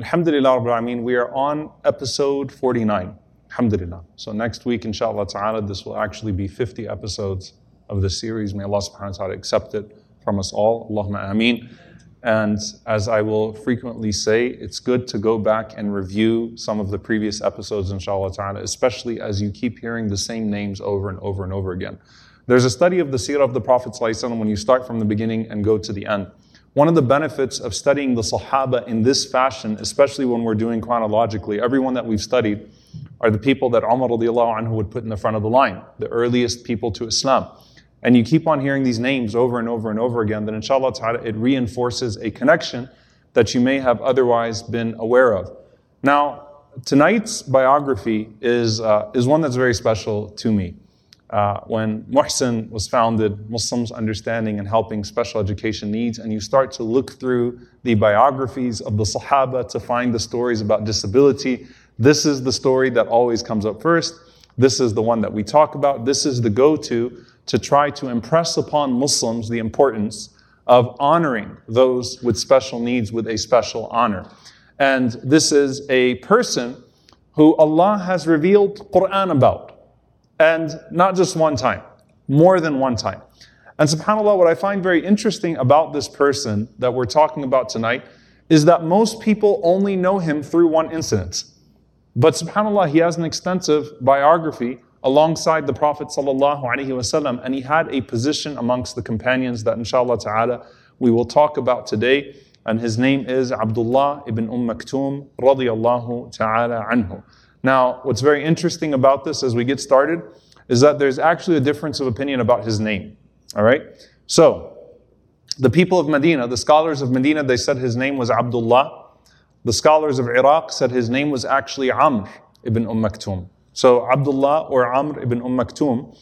Alhamdulillah Rabbil Alameen, we are on episode 49. Alhamdulillah. So next week, inshallah ta'ala, this will actually be 50 episodes of the series. May Allah subhanahu wa ta'ala accept it from us all. Allahumma ameen. And as I will frequently say, it's good to go back and review some of the previous episodes, inshallah ta'ala, especially as you keep hearing the same names over and over and over again. There's a study of the seerah of the Prophet when you start from the beginning and go to the end. One of the benefits of studying the Sahaba in this fashion, especially when we're doing chronologically, everyone that we've studied are the people that Umar anhu would put in the front of the line, the earliest people to Islam. And you keep on hearing these names over and over and over again, then inshallah ta'ala it reinforces a connection that you may have otherwise been aware of. Now, tonight's biography is, uh, is one that's very special to me uh, when MUHSEN was founded, Muslims understanding and helping special education needs, and you start to look through the biographies of the Sahaba to find the stories about disability. This is the story that always comes up first. This is the one that we talk about. This is the go to to try to impress upon Muslims the importance of honoring those with special needs with a special honor. And this is a person who Allah has revealed Quran about. And not just one time, more than one time. And subhanAllah, what I find very interesting about this person that we're talking about tonight is that most people only know him through one incident. But subhanAllah, he has an extensive biography alongside the Prophet wasallam, and he had a position amongst the companions that inshallah ta'ala we will talk about today. And his name is Abdullah ibn Umm Maktoum radiyallahu ta'ala anhu. Now, what's very interesting about this as we get started is that there's actually a difference of opinion about his name. All right? So, the people of Medina, the scholars of Medina, they said his name was Abdullah. The scholars of Iraq said his name was actually Amr ibn Umm Maktoum. So, Abdullah or Amr ibn Umm Maktoum.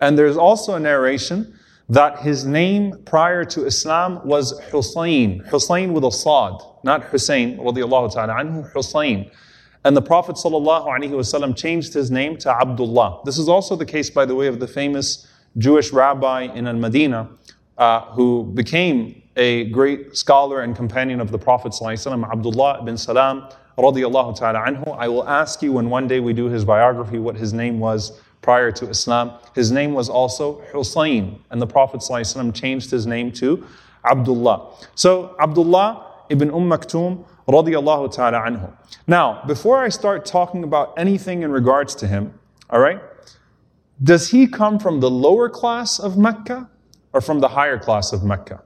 And there's also a narration that his name prior to Islam was Hussein. Hussein with a sad, not Hussein, radiallahu ta'ala anhu, Hussein. And the Prophet ﷺ changed his name to Abdullah. This is also the case, by the way, of the famous Jewish rabbi in Al Medina uh, who became a great scholar and companion of the Prophet ﷺ, Abdullah ibn Salam. Radiallahu ta'ala anhu. I will ask you when one day we do his biography what his name was prior to Islam. His name was also Hussein, and the Prophet ﷺ changed his name to Abdullah. So, Abdullah ibn Umm Maktoum radiallahu ta'ala anhu. Now, before I start talking about anything in regards to him, all right, does he come from the lower class of Mecca or from the higher class of Mecca?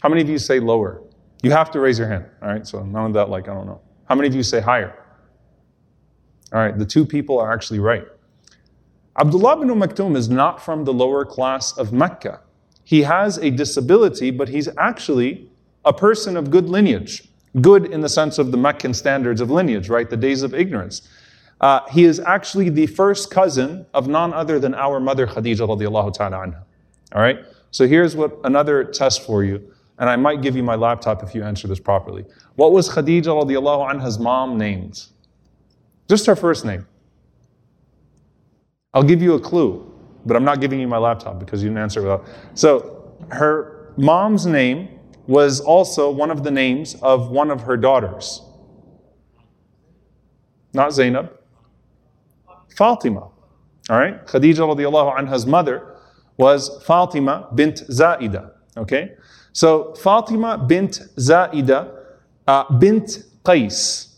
How many of you say lower? You have to raise your hand, all right? So none of that, like, I don't know. How many of you say higher? All right, the two people are actually right. Abdullah bin Maktoum is not from the lower class of Mecca. He has a disability, but he's actually a person of good lineage. Good in the sense of the Meccan standards of lineage, right? The days of ignorance. Uh, he is actually the first cousin of none other than our mother Khadija radiallahu ta'ala anha. All right? So here's what another test for you, and I might give you my laptop if you answer this properly. What was Khadija radiallahu anha's mom named? Just her first name. I'll give you a clue, but I'm not giving you my laptop because you didn't answer without. So her mom's name was also one of the names of one of her daughters. Not Zainab, Fatima. All right? Khadija radiallahu anha's mother was Fatima bint Zaida. Okay? So Fatima bint Zaida uh, bint Qais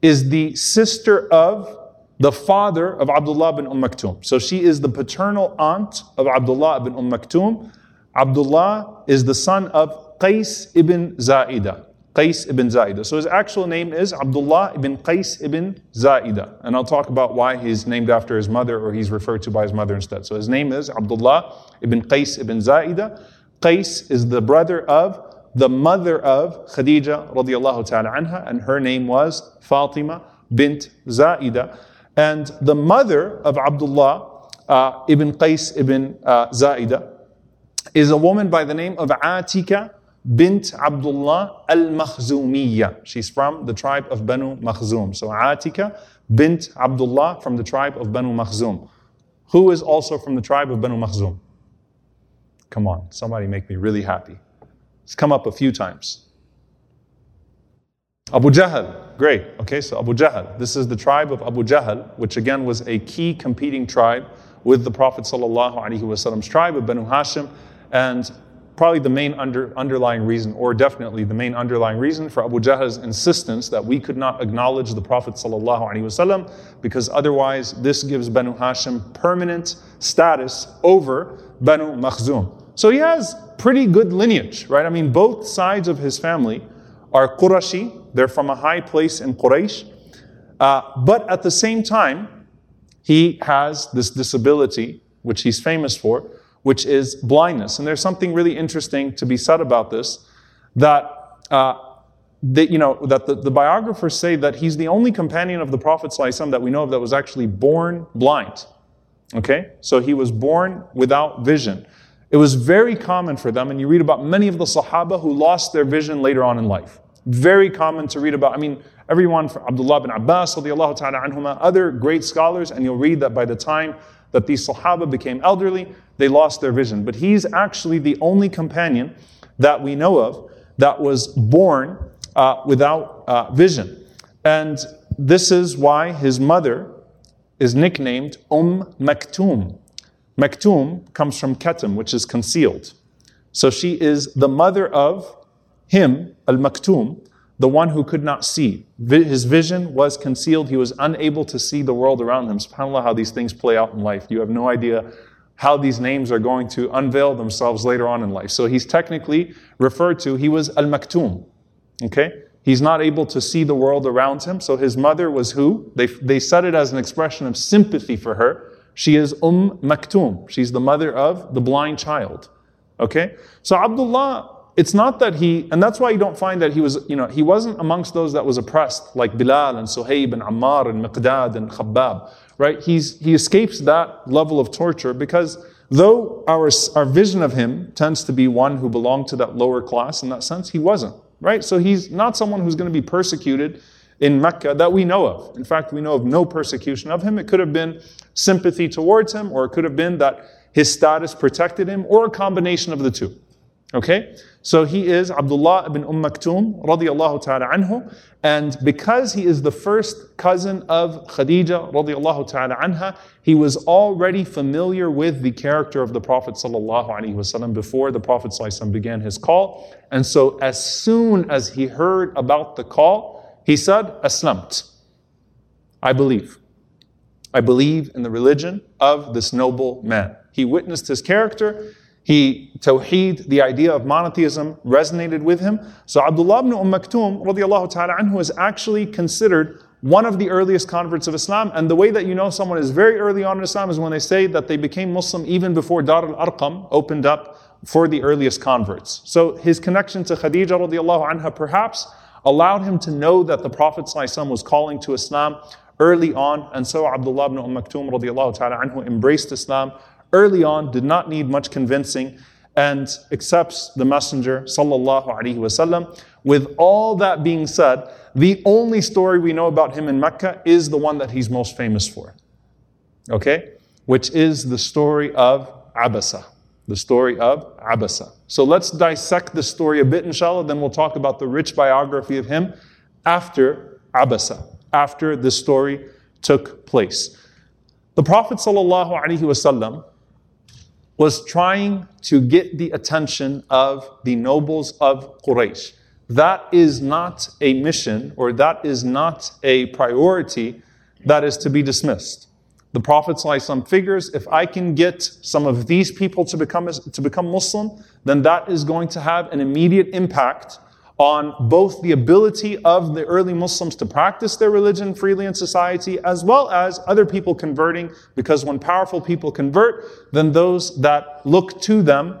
is the sister of the father of Abdullah bin Umm Maktoum. So she is the paternal aunt of Abdullah bin Umm Maktoum. Abdullah is the son of Qais ibn Zaida. Qais ibn Zaida. So his actual name is Abdullah ibn Qais ibn Zaida. And I'll talk about why he's named after his mother or he's referred to by his mother instead. So his name is Abdullah ibn Qais ibn Zaida. Qais is the brother of the mother of Khadija radiallahu ta'ala anha, and her name was Fatima bint Zaida. And the mother of Abdullah uh, ibn Qais ibn uh, Zaida is a woman by the name of Atika bint Abdullah al-Makhzumiyya. She's from the tribe of Banu Makhzum. So Atika bint Abdullah from the tribe of Banu Makhzum. Who is also from the tribe of Banu Makhzum? Come on, somebody make me really happy. It's come up a few times. Abu Jahl, great. Okay, so Abu Jahl. This is the tribe of Abu Jahl, which again was a key competing tribe with the Prophet Wasallam's tribe of Banu Hashim. And probably the main under, underlying reason, or definitely the main underlying reason for Abu Jahl's insistence that we could not acknowledge the Prophet because otherwise this gives Banu Hashim permanent status over Banu Makhzum. So he has pretty good lineage, right? I mean, both sides of his family are Qurashi, they're from a high place in Quraysh. Uh, but at the same time, he has this disability, which he's famous for, which is blindness. And there's something really interesting to be said about this that, uh, that you know, that the, the, biographers say that he's the only companion of the Prophet ﷺ that we know of that was actually born blind. Okay? So he was born without vision. It was very common for them, and you read about many of the Sahaba who lost their vision later on in life. Very common to read about. I mean, everyone from Abdullah bin Abbas, ta'ala other great scholars, and you'll read that by the time that these Sahaba became elderly, they lost their vision. But he's actually the only companion that we know of that was born uh, without uh, vision. And this is why his mother is nicknamed Umm Maktoum, Maktoum comes from Katam, which is concealed. So she is the mother of him, Al Maktoum, the one who could not see. His vision was concealed. He was unable to see the world around him. SubhanAllah, how these things play out in life. You have no idea how these names are going to unveil themselves later on in life. So he's technically referred to, he was Al Maktoum. Okay? He's not able to see the world around him. So his mother was who? They, they said it as an expression of sympathy for her. She is Umm Maktoum. She's the mother of the blind child. Okay? So Abdullah, it's not that he, and that's why you don't find that he was, you know, he wasn't amongst those that was oppressed, like Bilal and Suhaib and Ammar and Miqdad and Khabbab, right? He's, he escapes that level of torture because though our, our vision of him tends to be one who belonged to that lower class in that sense, he wasn't, right? So he's not someone who's going to be persecuted in Mecca that we know of. In fact, we know of no persecution of him. It could have been sympathy towards him, or it could have been that his status protected him, or a combination of the two. Okay? So he is Abdullah ibn Umm radiallahu ta'ala anhu. And because he is the first cousin of Khadija radiallahu ta'ala anha, he was already familiar with the character of the Prophet sallallahu alaihi wasallam before the Prophet sallallahu began his call. And so as soon as he heard about the call, he said, Aslamt. I believe. I believe in the religion of this noble man. He witnessed his character. He, Tawheed, the idea of monotheism resonated with him. So Abdullah ibn Umm Maktoum radiallahu ta'ala anhu is actually considered one of the earliest converts of Islam. And the way that you know someone is very early on in Islam is when they say that they became Muslim even before Dar al-Arqam opened up for the earliest converts. So his connection to Khadija radiallahu anha perhaps allowed him to know that the Prophet was calling to Islam early on. And so Abdullah ibn Umm Maktoum radiallahu ta'ala anhu embraced Islam early on, did not need much convincing, and accepts the Messenger sallallahu alaihi wasallam. With all that being said, the only story we know about him in Mecca is the one that he's most famous for. Okay? Which is the story of Abasa. The story of Abasa. So let's dissect the story a bit, inshallah, then we'll talk about the rich biography of him after Abasa after this story took place. The Prophet ﷺ was trying to get the attention of the nobles of Quraysh. That is not a mission or that is not a priority that is to be dismissed. The Prophet ﷺ figures if I can get some of these people to become, to become Muslim, then that is going to have an immediate impact on both the ability of the early Muslims to practice their religion freely in society, as well as other people converting, because when powerful people convert, then those that look to them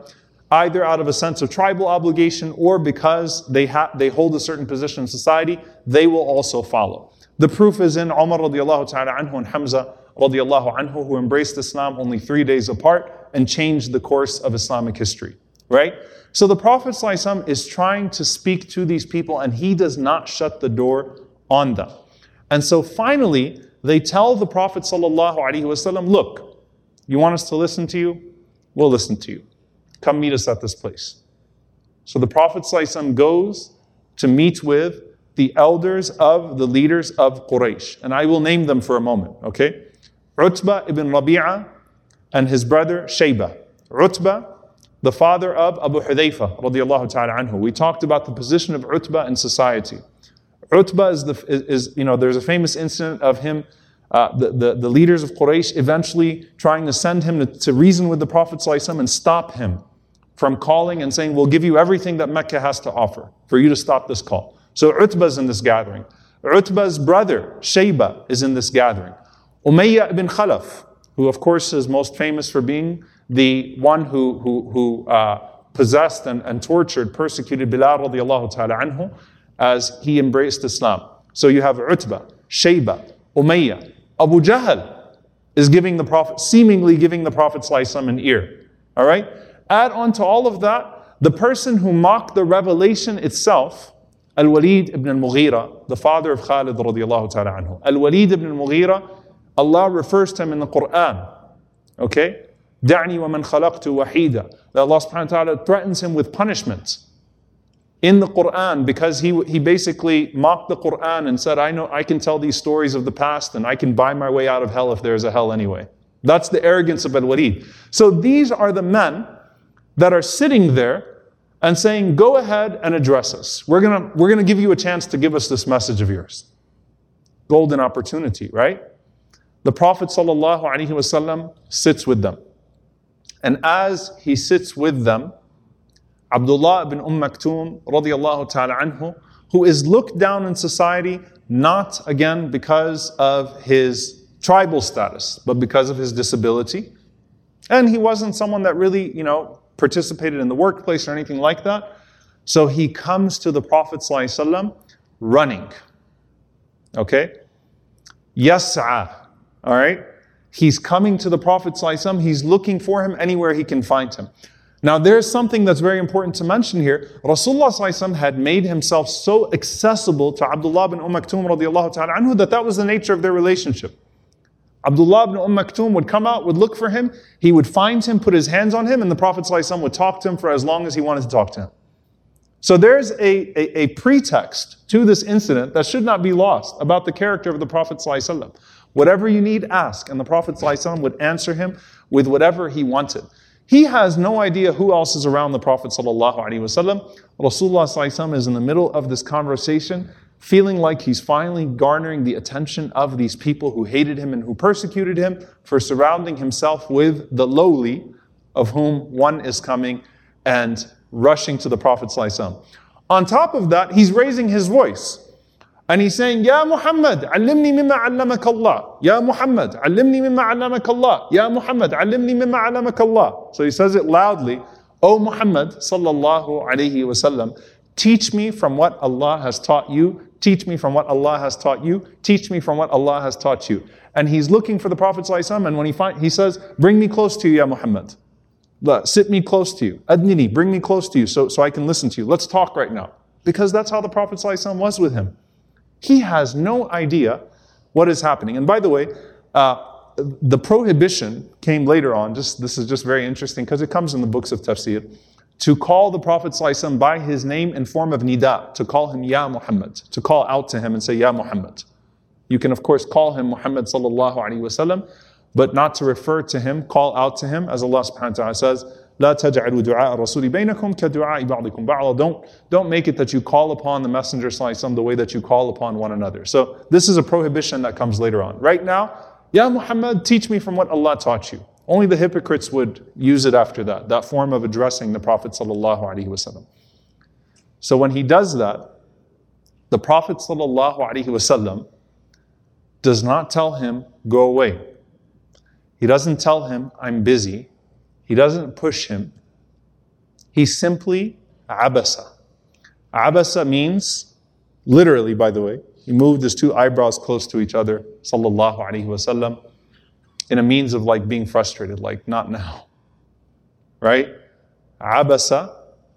either out of a sense of tribal obligation or because they, ha- they hold a certain position in society, they will also follow. The proof is in Umar radiallahu ta'ala anhu and Hamza radiallahu anhu who embraced Islam only three days apart and changed the course of Islamic history, right? So the Prophet ﷺ is trying to speak to these people and he does not shut the door on them. And so finally, they tell the Prophet ﷺ, look, you want us to listen to you? We'll listen to you. Come meet us at this place. So the Prophet ﷺ goes to meet with the elders of the leaders of Quraysh. And I will name them for a moment, okay? Utbah ibn Rabi'ah and his brother Shayba. Utbah, the father of Abu Hudayfa radiallahu ta'ala anhu. We talked about the position of Utbah in society. Utbah is, the, is, you know, there's a famous incident of him, uh, the, the, the, leaders of Quraysh eventually trying to send him to, to reason with the Prophet and stop him from calling and saying, We'll give you everything that Mecca has to offer for you to stop this call. So Utbah is in this gathering. Utbah's brother, Shayba, is in this gathering. Umayyah ibn Khalaf, who of course is most famous for being the one who, who, who uh, possessed and, and tortured, persecuted Bilal radiallahu ta'ala anhu as he embraced Islam. So you have Utbah, Shayba, Umayyah, Abu Jahl is giving the Prophet, seemingly giving the Prophet an ear. All right? Add on to all of that, the person who mocked the revelation itself, Al-Walid ibn al-Mughira, the father of Khalid radiallahu ta'ala anhu. Al-Walid ibn al-Mughira, Allah refers to him in the Quran. Okay? دَعْنِي wa man wahida. That Allah subhanahu wa ta'ala threatens him with punishments in the Quran because he, he basically mocked the Quran and said, I know I can tell these stories of the past and I can buy my way out of hell if there's a hell anyway. That's the arrogance of Al Walid. So these are the men that are sitting there and saying, Go ahead and address us. We're gonna, we're gonna give you a chance to give us this message of yours. Golden opportunity, right? The Prophet ﷺ sits with them. And as he sits with them, Abdullah ibn Umm Maktoum ta'ala anhu, who is looked down in society not again because of his tribal status, but because of his disability. And he wasn't someone that really, you know, participated in the workplace or anything like that. So he comes to the Prophet ﷺ running. Okay? Yas'a. All right? He's coming to the Prophet ﷺ. He's looking for him anywhere he can find him. Now, there's something that's very important to mention here. Rasulullah ﷺ had made himself so accessible to Abdullah bin Umm Maktoum radiallahu ta'ala anhu that that was the nature of their relationship. Abdullah ibn Umm Maktoum would come out, would look for him, he would find him, put his hands on him, and the Prophet ﷺ would talk to him for as long as he wanted to talk to him. So there's a, a, a pretext to this incident that should not be lost about the character of the Prophet ﷺ. Whatever you need, ask. And the Prophet ﷺ would answer him with whatever he wanted. He has no idea who else is around the Prophet ﷺ. Rasulullah ﷺ is in the middle of this conversation feeling like he's finally garnering the attention of these people who hated him and who persecuted him for surrounding himself with the lowly, of whom one is coming and rushing to the Prophet. ﷺ. On top of that, he's raising his voice. And he's saying, Ya Muhammad, علمني مما علمك الله. Ya Muhammad, علمني مما علمك الله. Ya Muhammad, علمني مما علمك الله." So he says it loudly, O Muhammad sallallahu alayhi wasallam, teach me from what Allah has taught you. Teach me from what Allah has taught you. Teach me from what Allah has taught you. And he's looking for the Prophet sallallahu and when he finds, he says, bring me close to you, Ya Muhammad. Sit me close to you. Adnini, bring me close to you so, so I can listen to you. Let's talk right now. Because that's how the Prophet ﷺ was with him. He has no idea what is happening. And by the way, uh, the prohibition came later on. Just this is just very interesting because it comes in the books of tafsir to call the Prophet ﷺ by his name in form of nida, to call him Ya Muhammad, to call out to him and say Ya Muhammad. You can of course call him Muhammad but not to refer to him, call out to him, as Allah subhanahu wa ta'ala says, لا تجعلوا دعاء الرسول بينكم كدعاء بعضكم بعضا. Don't, don't make it that you call upon the Messenger وسلم, the way that you call upon one another. So this is a prohibition that comes later on. Right now, Ya Muhammad, teach me from what Allah taught you. Only the hypocrites would use it after that, that form of addressing the Prophet ﷺ. So when he does that, the Prophet ﷺ does not tell him, go away. He doesn't tell him, I'm busy. He doesn't push him. He simply abasa. Abasa means, literally by the way, he moved his two eyebrows close to each other, sallallahu alaihi wasallam, in a means of like being frustrated, like not now. Right? Abasa.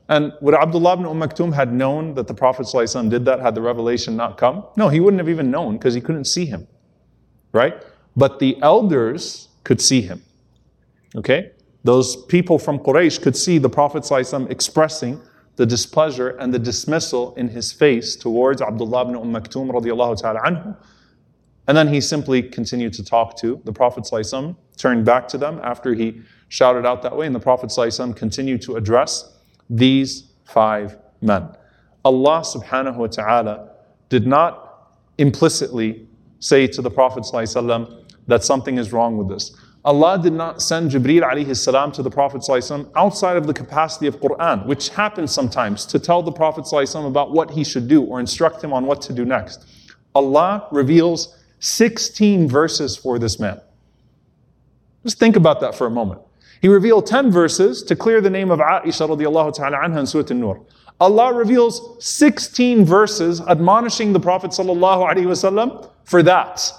And would Abdullah ibn Umm Maktoum had known that the Prophet did that had the revelation not come? No, he wouldn't have even known because he couldn't see him. Right? But the elders could see him. Okay? Those people from Quraysh could see the Prophet ﷺ expressing the displeasure and the dismissal in his face towards Abdullah ibn Umm Maktoum radiallahu ta'ala anhu. And then he simply continued to talk to the Prophet ﷺ, turned back to them after he shouted out that way, and the Prophet ﷺ continued to address these five men. Allah subhanahu wa ta'ala did not implicitly say to the Prophet ﷺ that something is wrong with this. Allah did not send Jibreel alayhi salam to the Prophet outside of the capacity of Quran, which happens sometimes to tell the Prophet about what he should do or instruct him on what to do next. Allah reveals 16 verses for this man. Just think about that for a moment. He revealed 10 verses to clear the name of Aisha radiallahu ta'ala anha in Surah An-Nur. Allah reveals 16 verses admonishing the Prophet sallallahu alaihi wasallam for that.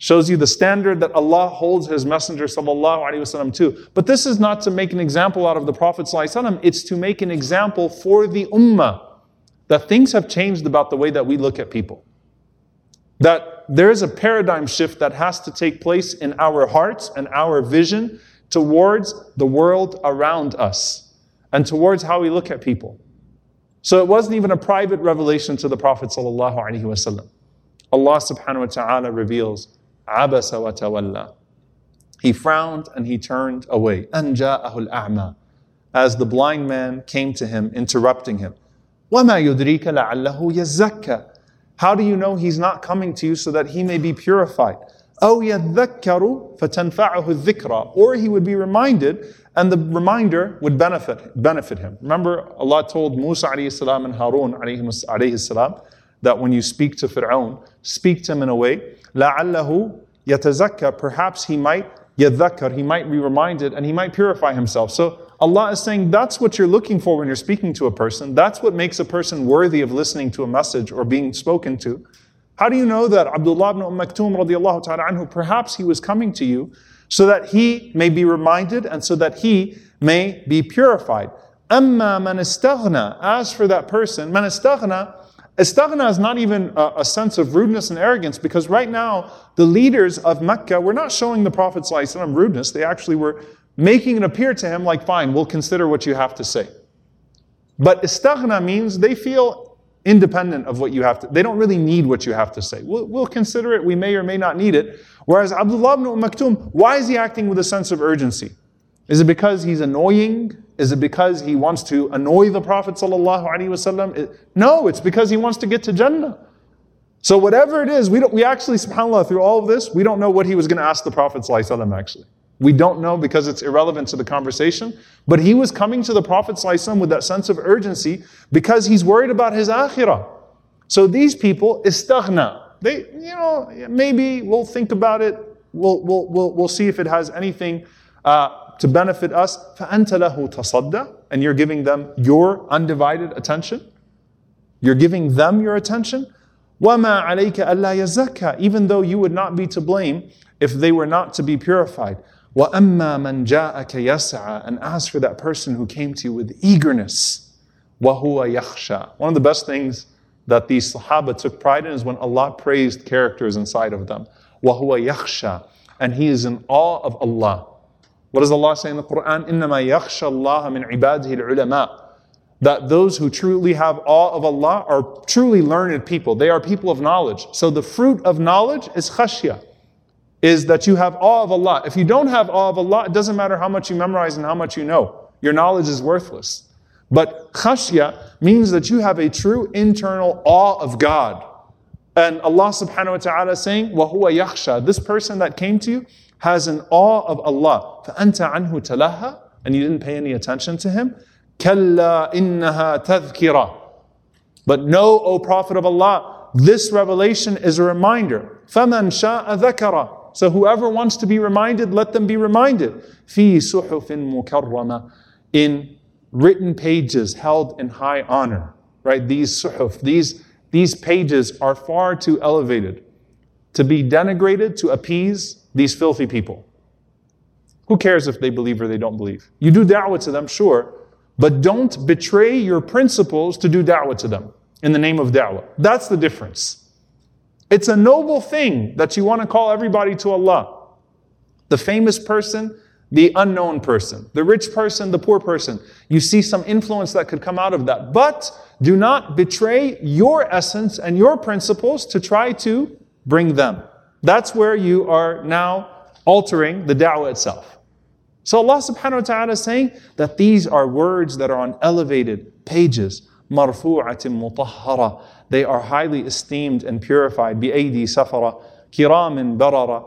Shows you the standard that Allah holds His Messenger wasallam to. But this is not to make an example out of the Prophet It's to make an example for the ummah that things have changed about the way that we look at people. That there is a paradigm shift that has to take place in our hearts and our vision towards the world around us and towards how we look at people. So it wasn't even a private revelation to the Prophet sallallahu alaihi wasallam. Allah subhanahu wa ta'ala reveals عبس وتولى. He frowned and he turned away. أن جاءه الأعمى. As the blind man came to him, interrupting him. وما يدريك لعله يزكى. How do you know he's not coming to you so that he may be purified? أو يذكر فتنفعه الذكرى. Or he would be reminded and the reminder would benefit, benefit him. Remember, Allah told Musa alayhi salam and Harun alayhi salam that when you speak to Fir'aun, speak to him in a way لعله يتزكى perhaps he might يذكر he might be reminded and he might purify himself so Allah is saying that's what you're looking for when you're speaking to a person that's what makes a person worthy of listening to a message or being spoken to how do you know that Abdullah ibn Umm Maktoum radiallahu ta'ala anhu perhaps he was coming to you so that he may be reminded and so that he may be purified أما من استغنى as for that person من استغنى Istaghna is not even a, a, sense of rudeness and arrogance because right now the leaders of Mecca were not showing the Prophet ﷺ rudeness. They actually were making it appear to him like, fine, we'll consider what you have to say. But istaghna means they feel independent of what you have to, they don't really need what you have to say. We'll, we'll consider it, we may or may not need it. Whereas Abdullah ibn Maktoum, why is he acting with a sense of urgency? Is it because he's annoying? Is it because he wants to annoy the Prophet ﷺ? No, it's because he wants to get to Jannah. So whatever it is, we, don't, we actually, subhanAllah, through all of this, we don't know what he was going to ask the Prophet ﷺ actually. We don't know because it's irrelevant to the conversation. But he was coming to the Prophet ﷺ with that sense of urgency because he's worried about his akhirah. So these people, istaghna. They, you know, maybe we'll think about it. We'll, we'll, we'll, we'll see if it has anything uh, to benefit us, فَأَنْتَ لَهُ تَصَدَّى And you're giving them your undivided attention. You're giving them your attention. وَمَا عَلَيْكَ أَلَّا يَزَّكَّى Even though you would not be to blame if they were not to be purified. وَأَمَّا مَنْ جَاءَكَ يَسْعَى And as for that person who came to you with eagerness, وَهُوَ يَخْشَى One of the best things that these Sahaba took pride in is when Allah praised characters inside of them. وَهُوَ يَخْشَى And he is in awe of Allah. What does Allah say in the Quran? إِنَّمَا يَخْشَى اللَّهَ مِنْ عِبَادِهِ الْعُلَمَاءِ That those who truly have awe of Allah are truly learned people. They are people of knowledge. So the fruit of knowledge is khashya, is that you have awe of Allah. If you don't have awe of Allah, it doesn't matter how much you memorize and how much you know. Your knowledge is worthless. But khashya means that you have a true internal awe of God. And Allah subhanahu wa ta'ala is saying, وَهُوَ يَخْشَى This person that came to you, has an awe of Allah. فَأَنْتَ عَنْهُ تَلَهَّى And you didn't pay any attention to him. كَلَّا إِنَّهَا تَذْكِرَةٌ But know, O Prophet of Allah, this revelation is a reminder. فَمَنْ شَاءَ ذَكَرَ So whoever wants to be reminded, let them be reminded. فِي صُحُفٍ مُكَرَّمَةٍ In written pages held in high honor, right? These suhuf, these, these pages are far too elevated to be denigrated to appease these filthy people. Who cares if they believe or they don't believe? You do da'wah to them, sure, but don't betray your principles to do da'wah to them in the name of da'wah. That's the difference. It's a noble thing that you want to call everybody to Allah. The famous person, the unknown person, the rich person, the poor person. You see some influence that could come out of that. But do not betray your essence and your principles to try to bring them. That's where you are now altering the da'wah itself. So Allah subhanahu wa ta'ala is saying that these are words that are on elevated pages, marfu'atim mutahhara. They are highly esteemed and purified, bi'aydi safara, kiram and barara,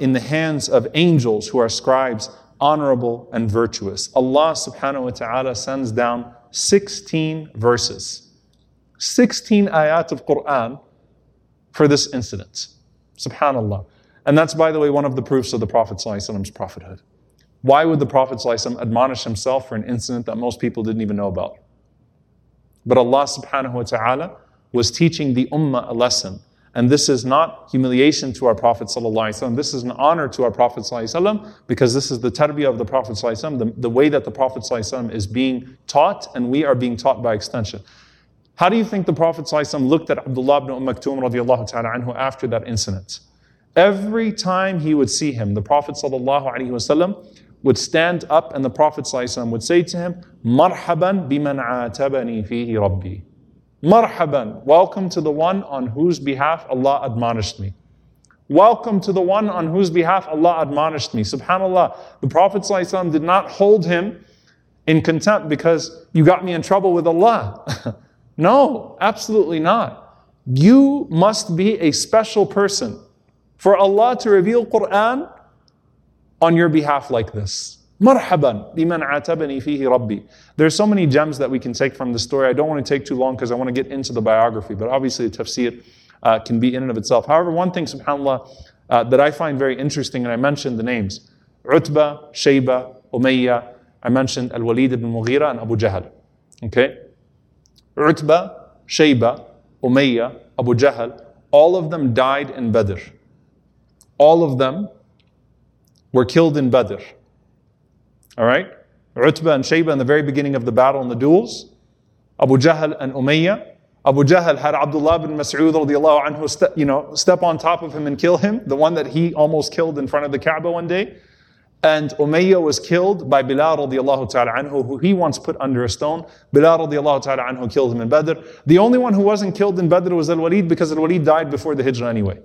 in the hands of angels who are scribes, honorable and virtuous. Allah subhanahu wa ta'ala sends down 16 verses. 16 ayat of Quran for this incident. SubhanAllah. And that's, by the way, one of the proofs of the Prophet's prophethood. Why would the Prophet admonish himself for an incident that most people didn't even know about? But Allah subhanahu wa ta'ala was teaching the ummah a lesson. And this is not humiliation to our Prophet This is an honor to our Prophet because this is the tarbiyah of the Prophet the, the way that the Prophet is being taught and we are being taught by extension. How do you think the Prophet ﷺ looked at Abdullah ibn Umm Maktoum radiallahu ta'ala anhu after that incident? Every time he would see him, the Prophet ﷺ would stand up and the Prophet ﷺ would say to him, Marhaban biman atabani fihi rabbi. Marhaban, welcome to the one on whose behalf Allah admonished me. Welcome to the one on whose behalf Allah admonished me. Subhanallah, the Prophet ﷺ did not hold him in contempt because you got me in trouble with Allah. no, absolutely not. You must be a special person for Allah to reveal Quran on your behalf like this. Marhaban biman atabani fihi rabbi. There's so many gems that we can take from the story. I don't want to take too long because I want to get into the biography, but obviously the tafsir uh, can be in and of itself. However, one thing, subhanAllah, uh, that I find very interesting, and I mentioned the names Utbah, Shayba, Umayyah, I mentioned Al Walid ibn Mughira and Abu Jahl. Okay? Utbah, Shayba, Umayyah, Abu Jahl, all of them died in Badr. All of them were killed in Badr. All right? Utbah and Shayba in the very beginning of the battle and the duels. Abu Jahl and Umayyah. Abu Jahl had Abdullah bin Mas'ud radiallahu anhu you know, step on top of him and kill him, the one that he almost killed in front of the Kaaba one day. And Umayyah was killed by Bilal radiallahu ta'ala anhu, who he once put under a stone. Bilal radiallahu ta'ala anhu killed him in Badr. The only one who wasn't killed in Badr was Al-Walid because Al-Walid died before the Hijrah anyway.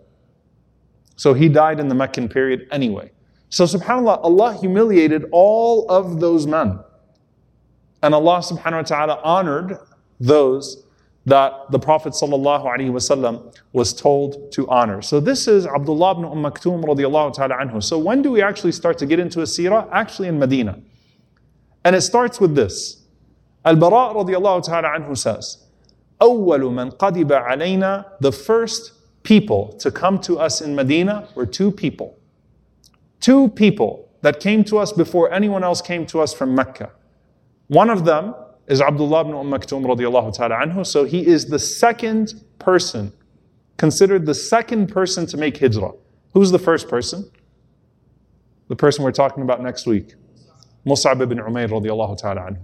So he died in the Meccan period anyway. So subhanAllah, Allah humiliated all of those men. And Allah subhanahu wa ta'ala honored those that the Prophet ﷺ was told to honor. So this is Abdullah ibn Umm Maktoum radiallahu ta'ala anhu. So when do we actually start to get into a seerah? Actually in Medina. And it starts with this. Al-Bara radiallahu ta'ala anhu says, أول من قدب علينا The first people to come to us in Medina were two people. Two people that came to us before anyone else came to us from Mecca. One of them is Abdullah ibn Umm Maktoum radiallahu ta'ala anhu. So he is the second person, considered the second person to make hijrah. Who's the first person? The person we're talking about next week. Mus'ab ibn Umair radiallahu ta'ala anhu.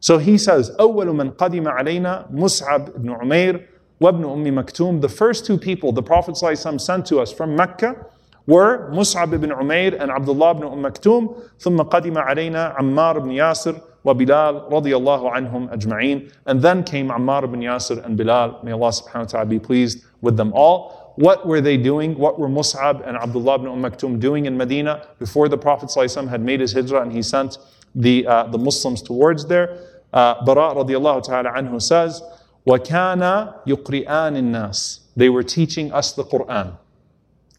So he says, أول من قدم علينا مصعب ibn Umair وابن أم مكتوم. The first two people the Prophet ﷺ sent to us from Mecca were Mus'ab ibn Umair and Abdullah ibn Umm Maktoum ثم قدم علينا عمار ibn Yasir وبلال رضي الله عنهم أجمعين and then came Ammar ibn Yasir and Bilal may Allah subhanahu wa ta'ala be pleased with them all what were they doing what were Mus'ab and Abdullah ibn Umm Maktoum doing in Medina before the Prophet ﷺ had made his hijrah and he sent the, uh, the Muslims towards there uh, Bara radiallahu ta'ala anhu says وَكَانَ يُقْرِئَانِ النَّاسِ They were teaching us the Quran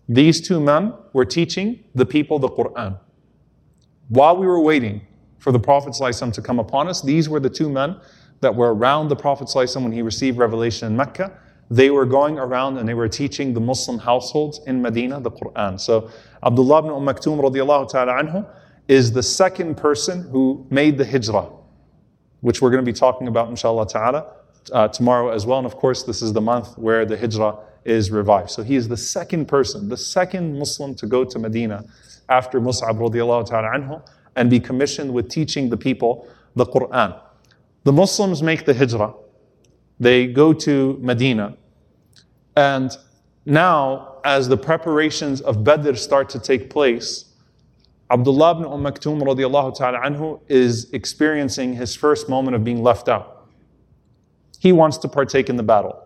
these two men were teaching the people the Quran. While we were waiting for the Prophet to come upon us, these were the two men that were around the Prophet when he received revelation in Mecca. They were going around and they were teaching the Muslim households in Medina the Quran. So Abdullah ibn Umm Maktoum radiallahu ta'ala anhu is the second person who made the hijrah. which we're going to be talking about, inshallah ta'ala, uh, tomorrow as well. And of course, this is the month where the hijrah is revived. So he is the second person, the second Muslim to go to Medina after Mus'ab radiallahu ta'ala anhu and be commissioned with teaching the people the Quran. The Muslims make the hijrah. They go to Medina. And now, as the preparations of Badr start to take place, Abdullah ibn Umm Maktoum radiallahu ta'ala anhu is experiencing his first moment of being left out. He wants to partake in the battle.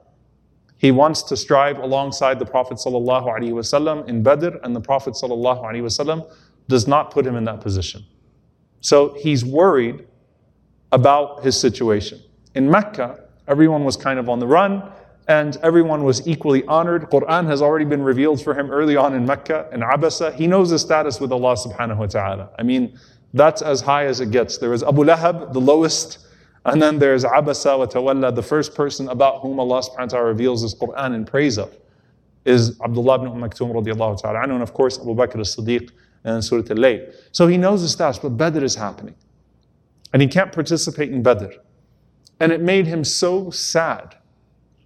He wants to strive alongside the Prophet ﷺ in Badr, and the Prophet ﷺ does not put him in that position. So he's worried about his situation. In Mecca, everyone was kind of on the run and everyone was equally honored. Quran has already been revealed for him early on in Mecca and Abasa. He knows his status with Allah subhanahu wa ta'ala. I mean, that's as high as it gets. There is Abu Lahab, the lowest, and then there's Abasa wa Tawalla, the first person about whom Allah subhanahu wa ta'ala reveals his Quran in praise of, is Abdullah ibn Umm Maktoum radiallahu ta'ala and of course Abu Bakr as-Siddiq and Surah Al-Layl. So he knows his status, but Badr is happening. And he can't participate in Badr. And it made him so sad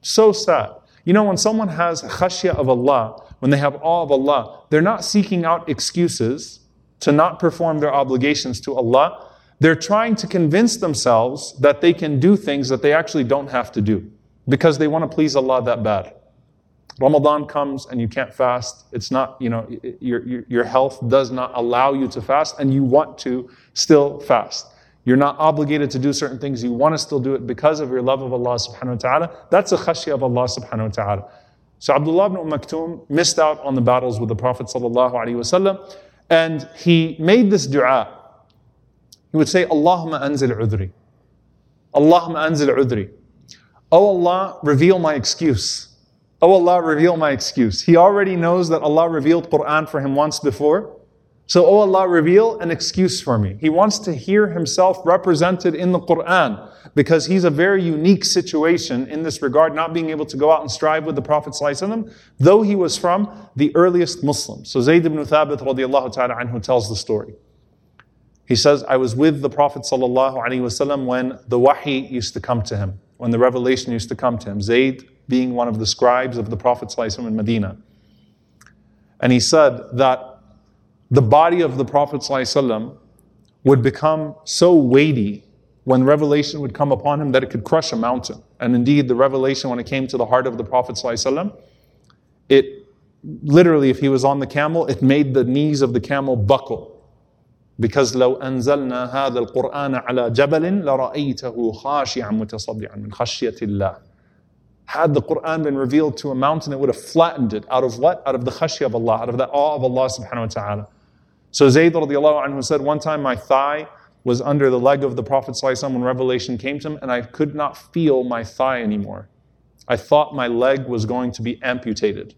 so sad. You know, when someone has khashya of Allah, when they have awe of Allah, they're not seeking out excuses to not perform their obligations to Allah. They're trying to convince themselves that they can do things that they actually don't have to do because they want to please Allah that bad. Ramadan comes and you can't fast. It's not, you know, your, your, your health does not allow you to fast and you want to still fast. You're not obligated to do certain things. You want to still do it because of your love of Allah subhanahu wa ta'ala. That's a khashya of Allah subhanahu wa ta'ala. So Abdullah ibn Umm Maktoum missed out on the battles with the Prophet sallallahu alaihi wasallam, and he made this dua. He would say, Allahumma anzil udri. Allahumma anzil udri. Oh Allah, reveal my excuse. Oh Allah, reveal my excuse. He already knows that Allah revealed Quran for him once before. So, oh Allah, reveal an excuse for me. He wants to hear himself represented in the Quran because he's a very unique situation in this regard, not being able to go out and strive with the Prophet though he was from the earliest Muslims. So Zayd ibn Thabit radiallahu ta'ala anhu tells the story. He says, I was with the Prophet ﷺ when the wahi used to come to him, when the revelation used to come to him. Zayd being one of the scribes of the Prophet ﷺ in Medina. And he said that the body of the Prophet ﷺ would become so weighty when revelation would come upon him that it could crush a mountain. And indeed, the revelation, when it came to the heart of the Prophet, ﷺ, it literally, if he was on the camel, it made the knees of the camel buckle. Because لو أنزلنا هذا القرآن على جبل لرأيته خاشعا متصدعا من خشية الله. Had the Quran been revealed to a mountain, it would have flattened it out of what? Out of the khashya of Allah, out of the awe of Allah subhanahu wa ta'ala. So Zayd radiallahu anhu said, One time my thigh was under the leg of the Prophet when revelation came to him, and I could not feel my thigh anymore. I thought my leg was going to be amputated.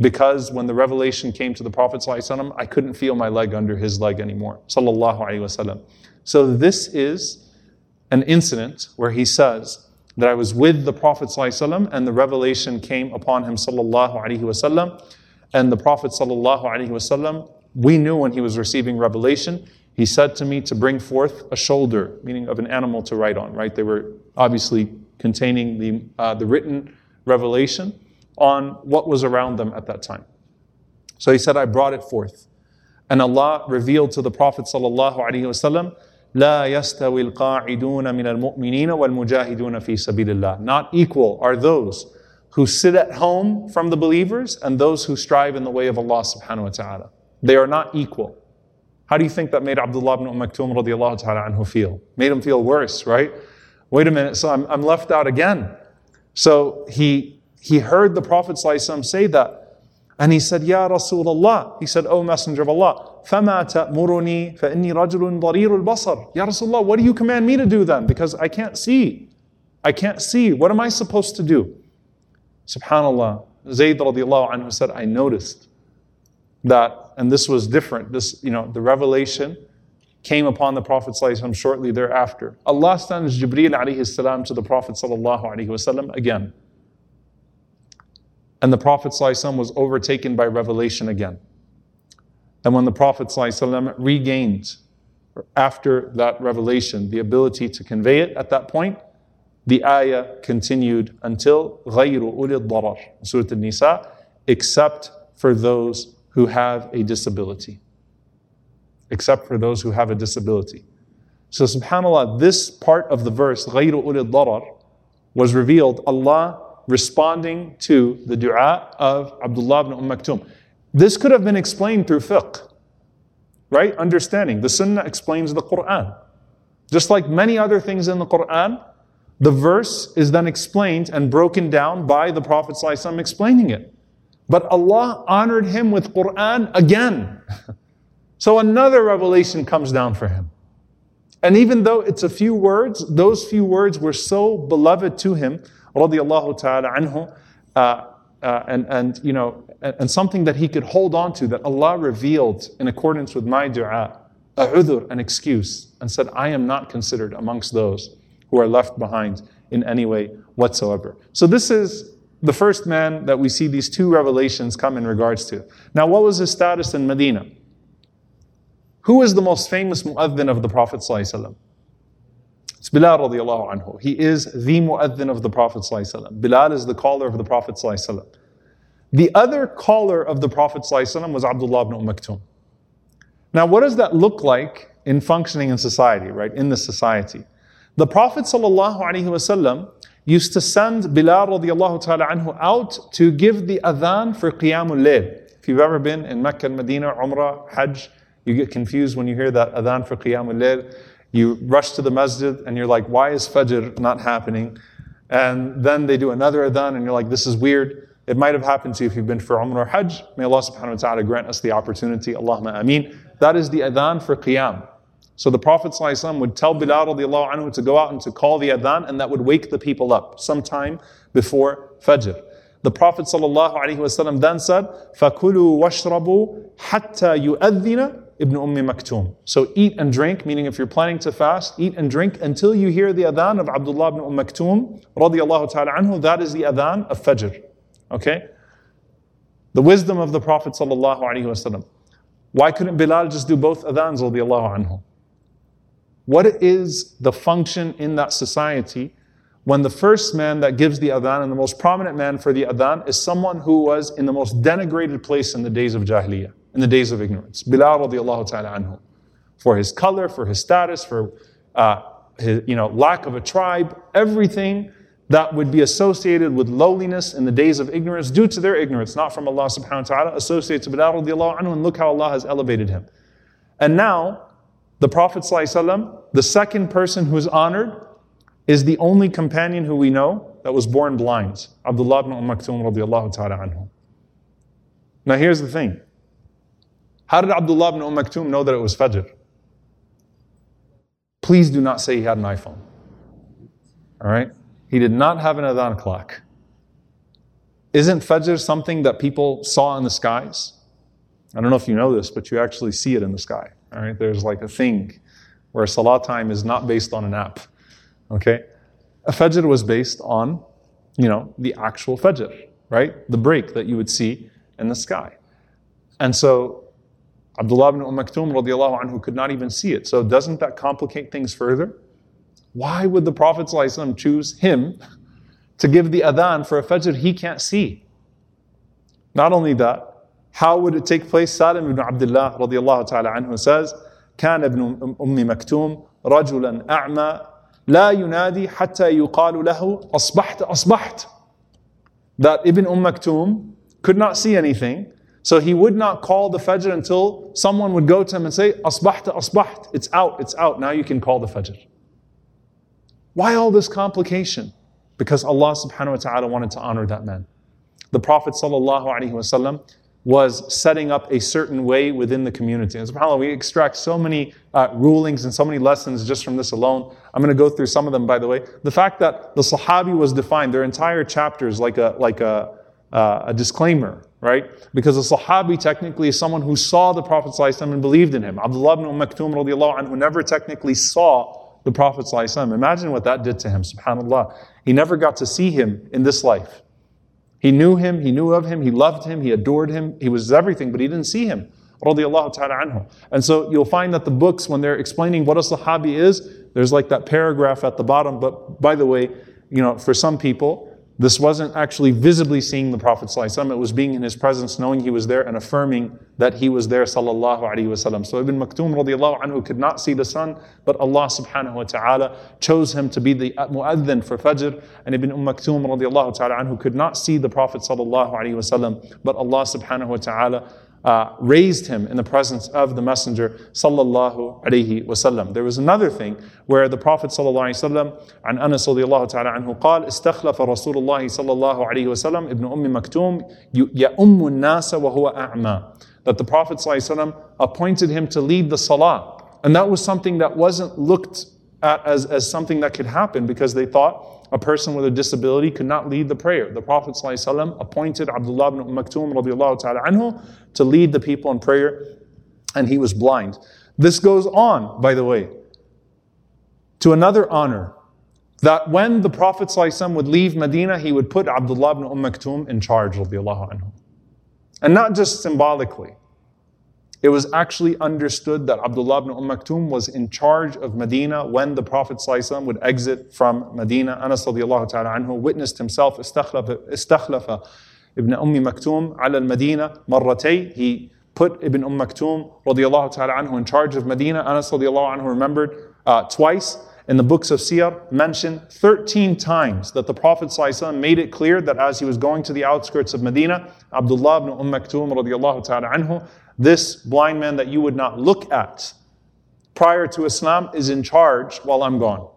Because when the revelation came to the Prophet I couldn't feel my leg under his leg anymore. So this is an incident where he says that I was with the Prophet and the revelation came upon him Sallallahu. And the Prophet Sallallahu we knew when he was receiving revelation, he said to me to bring forth a shoulder, meaning of an animal to write on, right? They were obviously containing the, uh, the written revelation on what was around them at that time. So he said, I brought it forth. And Allah revealed to the Prophet sallallahu alaihi wasallam, لا يستوي القاعدون من المؤمنين والمجاهدون في سبيل الله. Not equal are those who sit at home from the believers and those who strive in the way of Allah subhanahu wa ta'ala. They are not equal. How do you think that made Abdullah ibn Umm Maktoum radiallahu ta'ala anhu feel? Made him feel worse, right? Wait a minute, so I'm, I'm left out again. So he, he heard the Prophet say that. And he said, Ya Rasulullah. He said, O Messenger of Allah, فَمَا تَأْمُرُنِي فَإِنِّي رَجُلٌ ضَرِيرُ الْبَصَرِ Ya Rasulullah, what do you command me to do then? Because I can't see. I can't see. What am I supposed to do? Subhanallah. Zayd radiallahu anhu said, I noticed that and this was different. This, you know, the revelation came upon the Prophet ﷺ shortly thereafter. Allah sends Jibreel alayhi salam to the Prophet ﷺ again. And the Prophet ﷺ was overtaken by revelation again. And when the Prophet ﷺ regained after that revelation, the ability to convey it at that point, the ayah continued until غَيْرُ أُولِي الضَّرَرِ Surah An-Nisa, except for those who have a disability. Except for those who have a disability. So subhanAllah, this part of the verse, غَيْرُ أُولِي الضَّرَرِ, was revealed, Allah responding to the dua of Abdullah ibn Umm Maktum. This could have been explained through fiqh, right? Understanding. The Sunnah explains the Quran. Just like many other things in the Quran, the verse is then explained and broken down by the Prophet ﷺ explaining it. But Allah honored him with Quran again. so another revelation comes down for him. And even though it's a few words, those few words were so beloved to him, radiallahu ta'ala anhu, uh, uh, and, and, you know, and, something that he could hold on to that Allah revealed in accordance with my dua, a udhr, an excuse, and said, I am not considered amongst those who are left behind in any way whatsoever. So this is the first man that we see these two revelations come in regards to. Now, what was his status in Medina? Who is the most famous mu'adhin of the Prophet? It's Bilal radiallahu anhu. He is the mu'adhin of the Prophet ﷺ. Bilal is the caller of the Prophet ﷺ. The other caller of the Prophet ﷺ was Abdullah ibn Umm Maktum. Now, what does that look like in functioning in society, right? In the society. The Prophet ﷺ used to send Bilal radiallahu ta'ala anhu out to give the adhan for Qiyamul Layl. If you've ever been in Mecca and Medina, Umrah, Hajj, you get confused when you hear that adhan for Qiyamul Layl. You rush to the masjid and you're like, why is Fajr not happening? And then they do another adhan and you're like, this is weird. It might have happened to you if you've been for Umrah or Hajj. May Allah subhanahu wa ta'ala grant us the opportunity. Allahumma ameen. That is the adhan for Qiyam. So the Prophet ﷺ would tell Bilal radiallahu anhu to go out and to call the adhan and that would wake the people up sometime before Fajr. The Prophet ﷺ then said, فَكُلُوا وَاشْرَبُوا حَتَّى يُؤَذِّنَ Ibn Ummi Maktoum. So eat and drink, meaning if you're planning to fast, eat and drink until you hear the adhan of Abdullah ibn Umm Maktoum, radiallahu ta'ala anhu, that is the adhan of Fajr. Okay? The wisdom of the Prophet sallallahu alaihi wasallam. Why couldn't Bilal just do both adhans, radiallahu anhu? What is the function in that society when the first man that gives the adhan and the most prominent man for the adhan is someone who was in the most denigrated place in the days of Jahiliyyah? In the days of ignorance. Bilal radiallahu ta'ala anhu. For his color, for his status, for uh, his, you know, lack of a tribe, everything that would be associated with lowliness in the days of ignorance due to their ignorance, not from Allah subhanahu wa ta'ala, associates Bilal radiallahu anhu, and look how Allah has elevated him. And now, the Prophet ﷺ, the second person who is honored, is the only companion who we know that was born blind, Abdullah ibn Umm Maktoum radiallahu ta'ala anhu. Now here's the thing. How did Abdullah ibn Umm know that it was Fajr? Please do not say he had an iPhone. All right? He did not have an adhan clock. Isn't Fajr something that people saw in the skies? I don't know if you know this, but you actually see it in the sky. All right? There's like a thing where salah time is not based on an app. Okay? A Fajr was based on, you know, the actual Fajr, right? The break that you would see in the sky. And so Abdullah ibn Umm Maktoum radiallahu anhu could not even see it. So doesn't that complicate things further? Why would the Prophet ﷺ choose him to give the adhan for a fajr he can't see? Not only that, how would it take place? Salim ibn Abdullah radiallahu ta'ala anhu says, كان ابن أم مكتوم رجلا أعمى لا ينادي حتى يقال له أصبحت أصبحت That Ibn Umm Maktoum could not see anything so he would not call the Fajr until someone would go to him and say, Asbahta, asbaht. It's out, it's out. Now you can call the Fajr. Why all this complication? Because Allah subhanahu wa ta'ala wanted to honor that man. The Prophet sallallahu alaihi wasallam was setting up a certain way within the community. And subhanAllah, we extract so many uh, rulings and so many lessons just from this alone. I'm going to go through some of them, by the way. The fact that the Sahabi was defined, their entire chapters like a, like a, uh, a disclaimer right? Because a Sahabi technically is someone who saw the Prophet ﷺ and believed in him. Abdullah ibn Maktoum radiallahu anhu never technically saw the Prophet ﷺ. Imagine what that did to him, subhanAllah. He never got to see him in this life. He knew him, he knew of him, he loved him, he adored him, he was everything, but he didn't see him. ta'ala anhu. And so you'll find that the books, when they're explaining what a sahabi is, there's like that paragraph at the bottom. But by the way, you know, for some people, this wasn't actually visibly seeing the Prophet ﷺ, it was being in his presence, knowing he was there and affirming that he was there sallallahu alaihi wasallam. So Ibn Maktoum radiallahu anhu could not see the sun, but Allah subhanahu wa ta'ala chose him to be the mu'adhin for Fajr. And Ibn Umm Maktoum radiallahu ta'ala anhu could not see the Prophet sallallahu alaihi wasallam, but Allah subhanahu wa ta'ala uh, raised him in the presence of the Messenger sallallahu alaihi wasallam. There was another thing where the Prophet sallallahu alaihi wasallam, and Anas radiallahu ta'ala anhu, قال استخلف رسول الله صلى الله عليه وسلم ابن أم مكتوم يؤم الناس وهو أعمى. That the Prophet sallallahu alaihi wasallam appointed him to lead the salah, and that was something that wasn't looked at as, as something that could happen because they thought a person with a disability could not lead the prayer. The Prophet ﷺ appointed Abdullah ibn Umm Maktoum ta'ala anhu to lead the people in prayer, and he was blind. This goes on, by the way, to another honor. That when the Prophet ﷺ would leave Medina, he would put Abdullah ibn Umm Maktoum in charge, anhu. And not just symbolically. It was actually understood that Abdullah ibn Umm Maktum was in charge of Medina when the Prophet ﷺ would exit from Medina. Anas radiallahu ta'ala anhu witnessed himself istakhlafa ibn Umm Maktum ala al-Madina marratay. He put Ibn Umm Maktum radiallahu ta'ala anhu in charge of Medina. Anas radiallahu anhu remembered uh, twice in the books of Siyar mention 13 times that the Prophet ﷺ made it clear that as he was going to the outskirts of Medina, Abdullah ibn Umm Maktum radiallahu ta'ala anhu this blind man that you would not look at prior to Islam is in charge while I'm gone.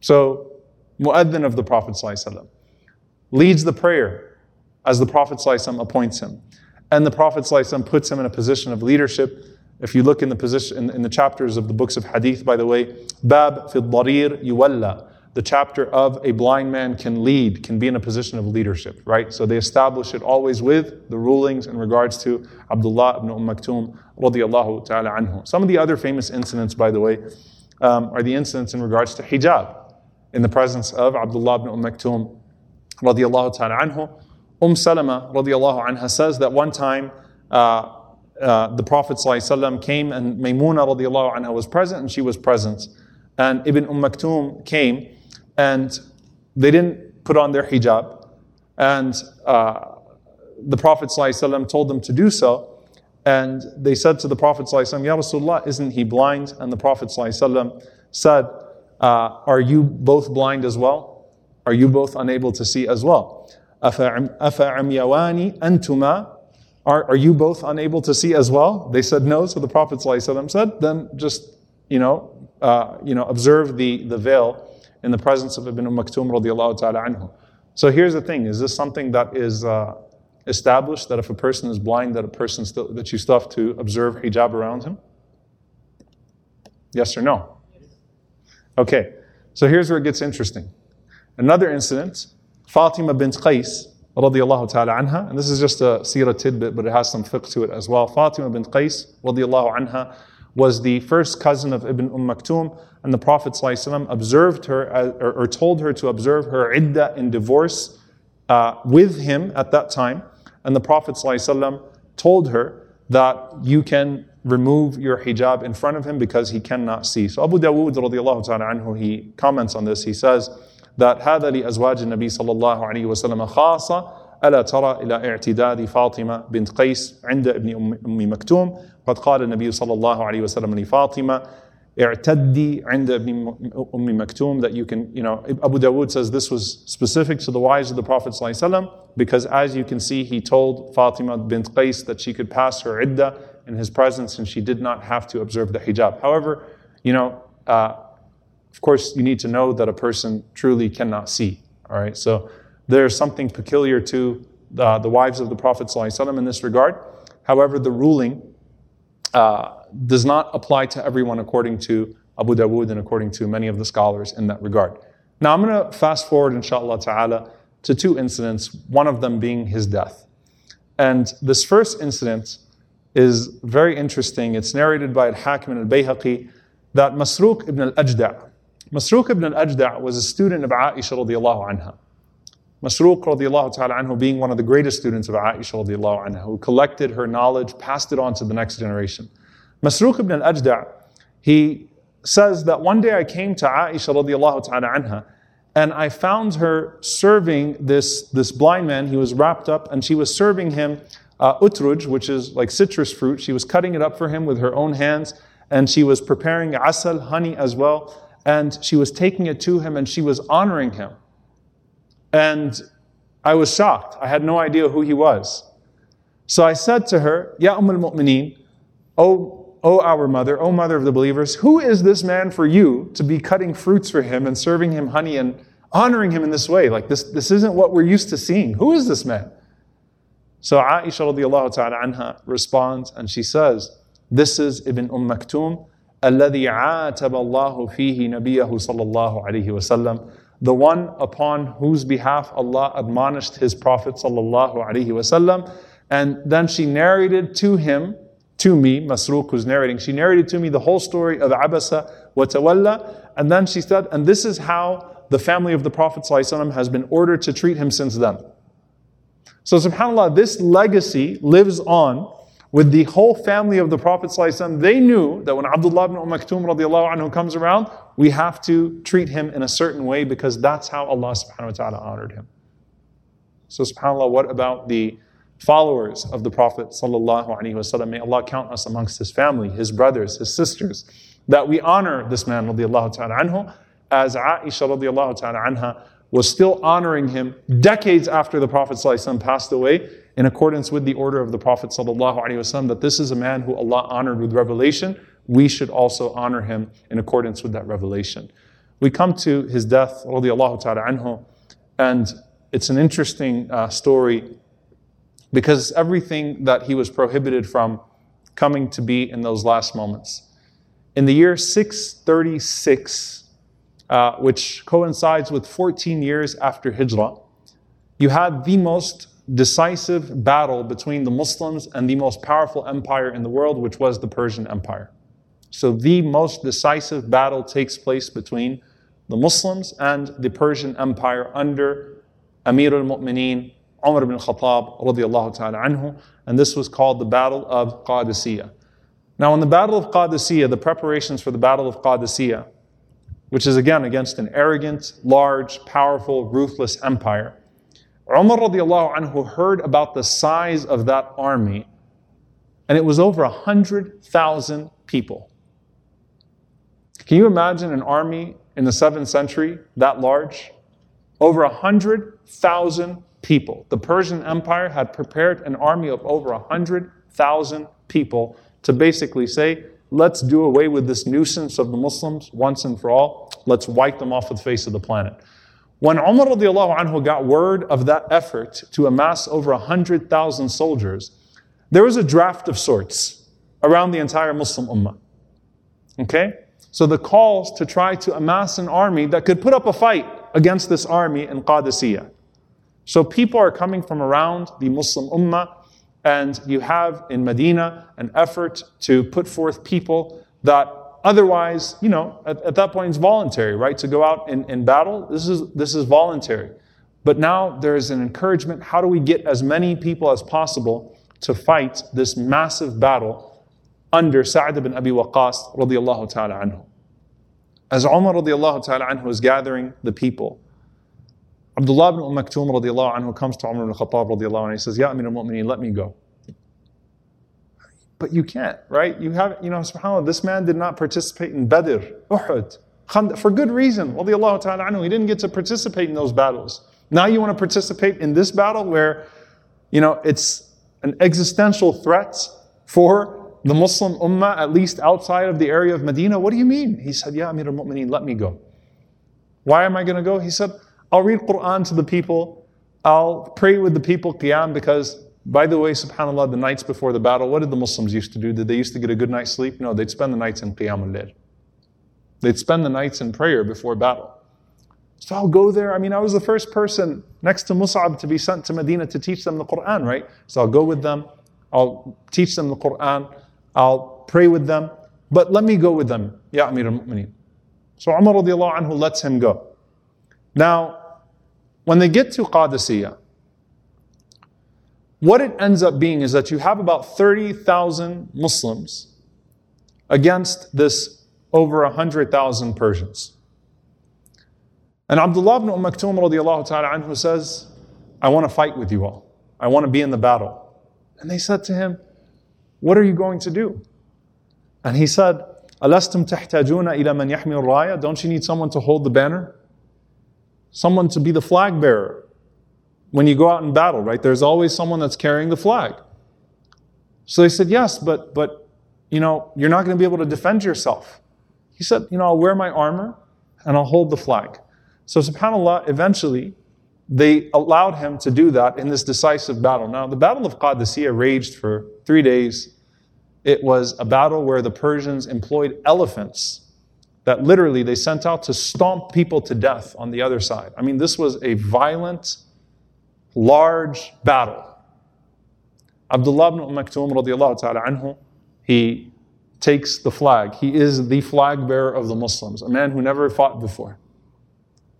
So, mu'adhin of the Prophet ﷺ leads the prayer as the Prophet ﷺ appoints him. And the Prophet ﷺ puts him in a position of leadership. If you look in the position in, in the chapters of the books of hadith, by the way, Bab fi darir yuwalla the chapter of a blind man can lead, can be in a position of leadership, right? So they establish it always with the rulings in regards to Abdullah ibn Umm Maktoum radiallahu ta'ala anhu. Some of the other famous incidents, by the way, um, are the incidents in regards to hijab in the presence of Abdullah ibn Umm Maktoum radiallahu ta'ala anhu. Umm Salama radiallahu anha says that one time uh, uh, the Prophet ﷺ came and Maymuna radiallahu anha was present and she was present. And Ibn Umm Maktoum came and they didn't put on their hijab. And uh, the Prophet ﷺ told them to do so. And they said to the Prophet ﷺ, Ya Rasulullah, isn't he blind? And the Prophet ﷺ said, uh, Are you both blind as well? Are you both unable to see as well? أَفَعَمْيَوَانِ أَنْتُمَا are, are you both unable to see as well? They said no. So the Prophet ﷺ said, then just, you know, uh, you know, observe the, the veil in the presence of Ibn Maktoum radiallahu ta'ala anhu. So here's the thing, is this something that is uh, established that if a person is blind, that a person still, that you still have to observe hijab around him? Yes or no? Okay, so here's where it gets interesting. Another incident, Fatima bint Qais, radiallahu ta'ala anha, and this is just a seerah tidbit, but it has some fiqh to it as well. Fatima bint Qais, radiallahu anha, was the first cousin of Ibn Umm Maktoum, and the Prophet ﷺ observed her, uh, or, or, told her to observe her iddah in divorce uh, with him at that time. And the Prophet ﷺ told her that you can remove your hijab in front of him because he cannot see. So Abu Dawood radiallahu ta'ala anhu, he comments on this. He says that هذا لأزواج النبي صلى الله عليه وسلم خاصة ألا ترى إلى اعتداد فاطمة بنت قيس عند ابن أم مكتوم قد قال النبي صلى الله عليه وسلم لفاطمة i'taddi inda Ummi Maktoum that you can, you know, Abu Dawood says this was specific to the wives of the Prophet ﷺ because as you can see, he told Fatima bint Qais that she could pass her iddah in his presence and she did not have to observe the hijab. However, you know, uh, of course, you need to know that a person truly cannot see. All right, so there's something peculiar to the, the wives of the Prophet in this regard. However, the ruling uh, does not apply to everyone according to Abu Dawood and according to many of the scholars in that regard. Now I'm going to fast forward, inshallah ta'ala, to two incidents, one of them being his death. And this first incident is very interesting. It's narrated by Al-Hakim and Al-Bayhaqi that Masruq ibn al-Ajda' Masruq ibn al-Ajda' was a student of Aisha radiallahu anha. Masruq radiallahu ta'ala anhu being one of the greatest students of Aisha radiallahu anha, who collected her knowledge, passed it on to the next generation. Masruq ibn al-Ajda' he says that one day I came to Aisha radiallahu ta'ala anha and I found her serving this, this blind man. He was wrapped up and she was serving him uh, utruj, which is like citrus fruit. She was cutting it up for him with her own hands and she was preparing asal, honey as well. And she was taking it to him and she was honoring him. And I was shocked. I had no idea who he was. So I said to her, Ya Umm al-Mu'mineen, O O our mother, O mother of the believers, who is this man for you to be cutting fruits for him and serving him honey and honoring him in this way? Like this, this isn't what we're used to seeing. Who is this man? So Aisha radiallahu ta'ala anha responds and she says, This is Ibn Umm Maktoum, الذي عاتب الله فيه نبيه صلى الله عليه وسلم The one upon whose behalf Allah admonished His Prophet wasallam, and then she narrated to him to me, Masruq who's narrating, she narrated to me the whole story of Abasa wa Tawalla, and then she said, and this is how the family of the Prophet has been ordered to treat him since then. So subhanAllah, this legacy lives on with the whole family of the Prophet ﷺ. They knew that when Abdullah ibn Umm Maktoum radiallahu anhu comes around, we have to treat him in a certain way because that's how Allah subhanahu wa ta'ala honored him. So subhanAllah, what about the followers of the Prophet ﷺ. May Allah count us amongst his family, his brothers, his sisters, that we honor this man radiallahu ta'ala anhu, as Aisha radiallahu ta'ala anha was still honoring him decades after the Prophet ﷺ passed away, in accordance with the order of the Prophet ﷺ, that this is a man who Allah honored with revelation. We should also honor him in accordance with that revelation. We come to his death, ta'ala anhu, and it's an interesting uh, story because everything that he was prohibited from coming to be in those last moments. In the year 636, uh, which coincides with 14 years after Hijrah, you had the most decisive battle between the Muslims and the most powerful empire in the world, which was the Persian Empire. So, the most decisive battle takes place between the Muslims and the Persian Empire under Amir al Mu'mineen Umar ibn Khattab radiallahu ta'ala anhu, and this was called the Battle of Qadisiyah. Now, in the Battle of Qadisiyah, the preparations for the Battle of Qadisiyah, which is again against an arrogant, large, powerful, ruthless empire, Umar radiallahu anhu heard about the size of that army, and it was over 100,000 people. Can you imagine an army in the 7th century that large? Over 100,000 people. The Persian Empire had prepared an army of over 100,000 people to basically say, let's do away with this nuisance of the Muslims once and for all. Let's wipe them off the face of the planet. When Umar radiallahu anhu got word of that effort to amass over 100,000 soldiers, there was a draft of sorts around the entire Muslim ummah. Okay? So the calls to try to amass an army that could put up a fight against this army in Qadisiyah. So people are coming from around the Muslim Ummah, and you have in Medina an effort to put forth people that otherwise, you know, at, at that point it's voluntary, right? To go out in, in battle, this is, this is voluntary. But now there is an encouragement how do we get as many people as possible to fight this massive battle under Sa'd ibn Abi Waqqas radiallahu ta'ala anhu. As Umar radiallahu ta'ala anhu is gathering the people, Abdullah ibn Umm Maktoum radiallahu anhu comes to Umar ibn Khattab radiallahu anhu and he says, Ya Amir al-Mu'mineen, let me go. But you can't, right? You have, you know, subhanAllah, this man did not participate in Badr, Uhud, Khandaq, for good reason, ta'ala anhu. He didn't get to participate in those battles. Now you want to participate in this battle where, you know, it's an existential threat for the Muslim ummah, at least outside of the area of Medina. What do you mean? He said, Ya Amir al-Mu'mineen, let me go. Why am I going to go? He said, I'll read Quran to the people. I'll pray with the people qiyam because, by the way, subhanAllah, the nights before the battle, what did the Muslims used to do? Did they used to get a good night's sleep? No, they'd spend the nights in qiyam al They'd spend the nights in prayer before battle. So I'll go there. I mean, I was the first person next to Mus'ab to be sent to Medina to teach them the Quran, right? So I'll go with them. I'll teach them the Quran. I'll pray with them. But let me go with them, Ya Amir al-Mu'mineen. So Umar radiallahu anhu lets him go. Now, when they get to Qadisiyah, what it ends up being is that you have about 30,000 Muslims against this over 100,000 Persians. And Abdullah ibn Umm Maktum radiallahu ta'ala anhu says, I want to fight with you all. I want to be in the battle. And they said to him, What are you going to do? And he said, Alastum tahtajuna ila man yahmil raya? Don't you need someone to hold the banner? Someone to be the flag bearer? When you go out in battle, right? There's always someone that's carrying the flag. So they said, Yes, but but you know, you're not going to be able to defend yourself. He said, You know, I'll wear my armor and I'll hold the flag. So subhanAllah, eventually they allowed him to do that in this decisive battle. Now, the Battle of Qadisiyah raged for three days. It was a battle where the Persians employed elephants that literally they sent out to stomp people to death on the other side. I mean, this was a violent, large battle. Abdullah ibn Maktoum radiallahu ta'ala anhu, he takes the flag. He is the flag bearer of the Muslims, a man who never fought before.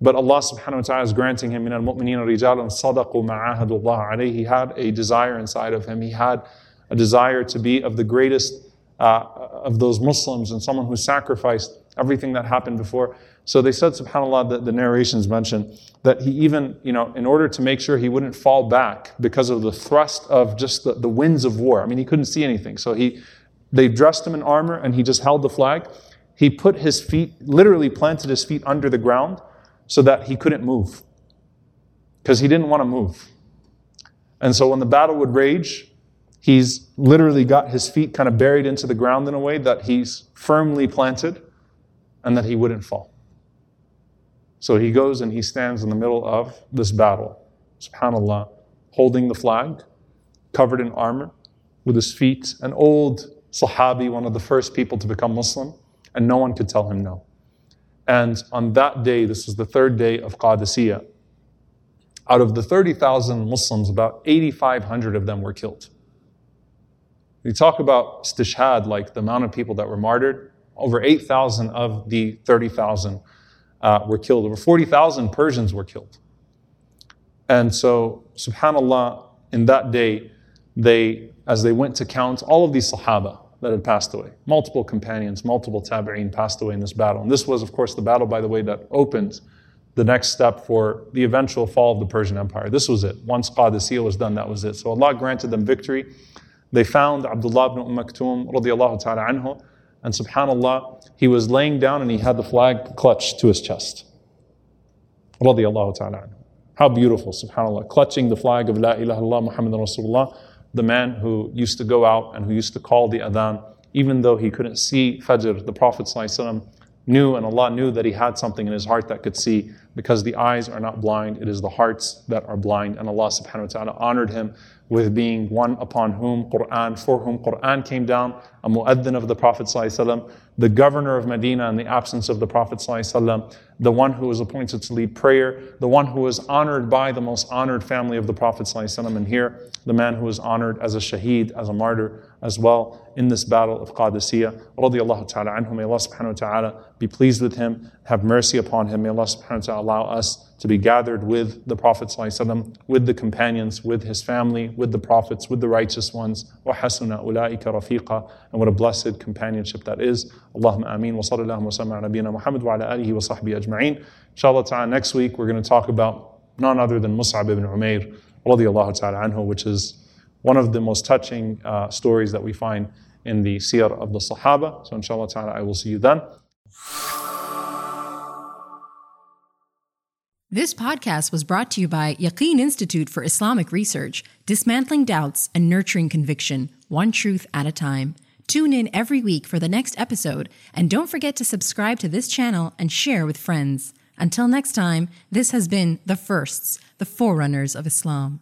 But Allah subhanahu wa ta'ala is granting him, al mu'mineen rijalun sadaqu ma'ahadullah alayhi. He had a desire inside of him. He had a desire to be of the greatest uh, of those Muslims and someone who sacrificed everything that happened before. So they said, subhanAllah, that the narrations mention that he even, you know, in order to make sure he wouldn't fall back because of the thrust of just the, the winds of war. I mean, he couldn't see anything. So he, they dressed him in armor and he just held the flag. He put his feet, literally planted his feet under the ground so that he couldn't move because he didn't want to move. And so when the battle would rage, he's literally got his feet kind of buried into the ground in a way that he's firmly planted and that he wouldn't fall. So he goes and he stands in the middle of this battle, subhanAllah, holding the flag, covered in armor, with his feet, an old Sahabi, one of the first people to become Muslim, and no one could tell him no. And on that day, this is the third day of Qadisiyah, out of the 30,000 Muslims, about 8,500 of them were killed. We talk about stishhad, like the amount of people that were martyred. Over 8,000 of the 30,000 uh, were killed. Over 40,000 Persians were killed. And so, subhanAllah, in that day, they, as they went to count all of these Sahaba, that had passed away. Multiple companions, multiple tabi'een passed away in this battle. And this was, of course, the battle, by the way, that opened the next step for the eventual fall of the Persian Empire. This was it. Once Qadisiyah was done, that was it. So Allah granted them victory. They found Abdullah ibn Umm Maktoum radiallahu ta'ala anhu, and subhanAllah, he was laying down and he had the flag clutched to his chest. Ta'ala. How beautiful, subhanAllah. Clutching the flag of La ilaha illallah Muhammadan Rasulullah the man who used to go out and who used to call the adhan, even though he couldn't see Fajr, the Prophet knew and Allah knew that he had something in his heart that could see because the eyes are not blind, it is the hearts that are blind. And Allah subhanahu wa ta'ala honored him with being one upon whom Quran, for whom Quran came down, a mu'addin of the Prophet ﷺ, the governor of Medina in the absence of the Prophet ﷺ, the one who was appointed to lead prayer, the one who was honored by the most honored family of the Prophet ﷺ, and here the man who was honored as a shaheed, as a martyr as well in this battle of Qadisiyah. Radiallahu ta'ala anhu. May Allah subhanahu wa ta'ala be pleased with him, have mercy upon him. May Allah subhanahu wa ta'ala allow us to be gathered with the Prophet ﷺ, with the companions, with his family, with the prophets, with the righteous ones. وَحَسُنَ أُولَٰئِكَ رَفِيقًا and what a blessed companionship that is. Allahumma ameen. Wa sallallahu wa ala Muhammad wa ala alihi wa sahbihi ajma'in. Inshallah ta'ala, next week we're going to talk about none other than Mus'ab ibn Umair radiallahu ta'ala anhu, which is one of the most touching uh, stories that we find in the seer of the Sahaba. So inshallah ta'ala, I will see you then. This podcast was brought to you by Yaqeen Institute for Islamic Research, dismantling doubts and nurturing conviction, one truth at a time. Tune in every week for the next episode, and don't forget to subscribe to this channel and share with friends. Until next time, this has been The Firsts, the Forerunners of Islam.